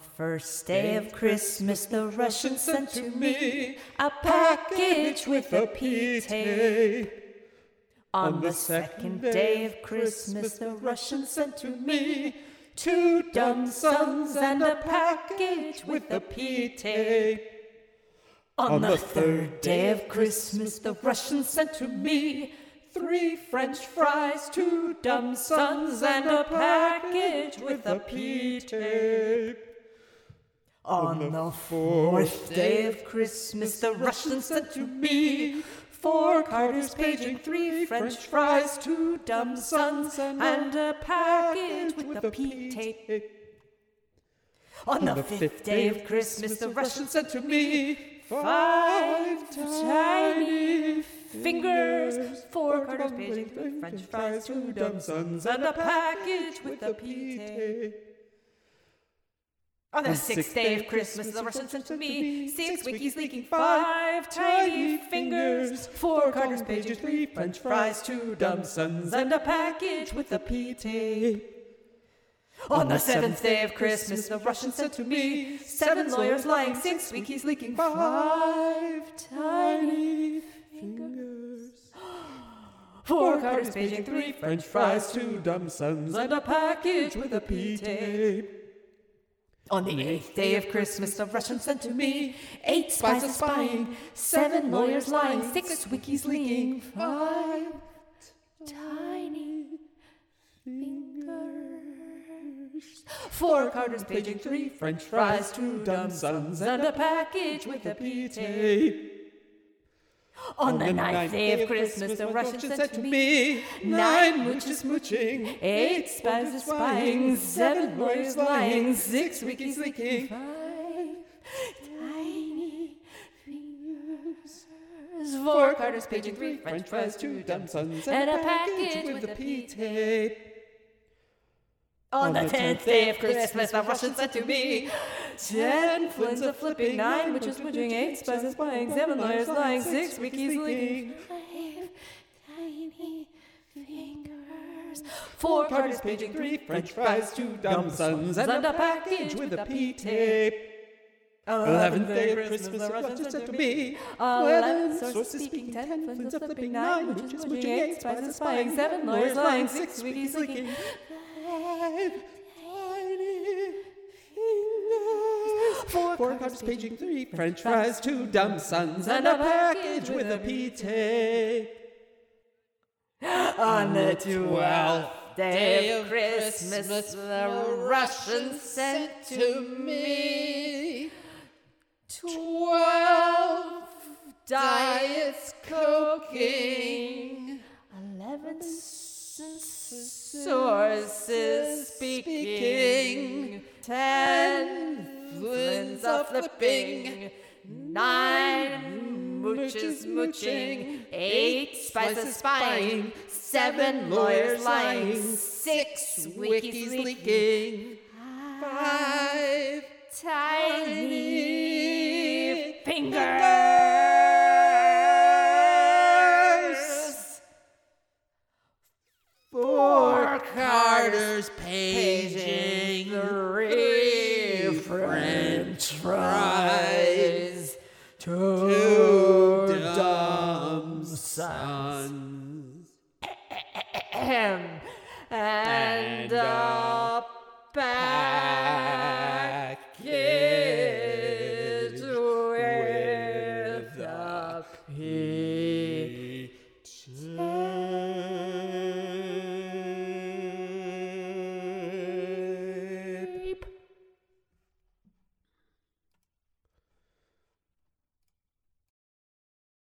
first day of Christmas, the Russians sent to me a package with a P tape. On the second day of Christmas, the Russians sent to me two dumb sons and a package with a P tape. On the third day of Christmas, the Russians sent to me three French fries, two dumb sons, and a package with a P tape. On the fourth day of Christmas, the Russians sent to me four Carter's paging, three French fries, two dumb sons, and a package with a P tape. On the fifth day of Christmas, the Russians sent to me five tiny fingers, four Carter's paging, three French fries, two dumb sons, and a package with a P tape. On the sixth day of Christmas, the Russian sent to me six wikis leaking, five tiny fingers, four Carter's pages, three French fries, two dumb sons, and a package with a P tape. On the seventh day of Christmas, the Russian sent to me seven lawyers lying, six wikis leaking, five tiny fingers, four Carter's paging, three French fries, two dumb sons, and a package with a P tape. On the eighth day of Christmas, the Russians sent to me eight spies of spying, seven lawyers lying, six wikis leaking, five tiny fingers, four Carter's paging, three French fries, two dumb sons, and a package with a a P On the ninth day of Christmas, the Russians sent to me nine mooches mooching, eight spies of spying, seven lawyers lying, six wikis leaking, five tiny fingers, four Carter's paging, three French fries, two dumb sons, and a package with a P On the tenth day of Christmas, the Russians said to me ten Flynns of flipping, nine witches mooching, eight spies of spying, seven lawyers lying, six wikis leaking, five tiny fingers, four Carter's paging, three French fries, two dumb sons, and a package with a P tape. Eleventh day of Christmas, the Russians sent to me eleven sources speaking, ten Flynns of flipping, nine witches mooching, eight spies of spying, seven lawyers lying, six wikis leaking, five tiny fingers, four cards paging, three French fries, two dumb sons, and a package with a P tape. On the twelfth day of Christmas, the Russians sent to me twelve diets eleven sources speaking, ten Flynns of flipping, nine mooches mooching, eight spies of spying, seven lawyers lying, six wikis leaking, five tiny French fries, two dumb sons, and a package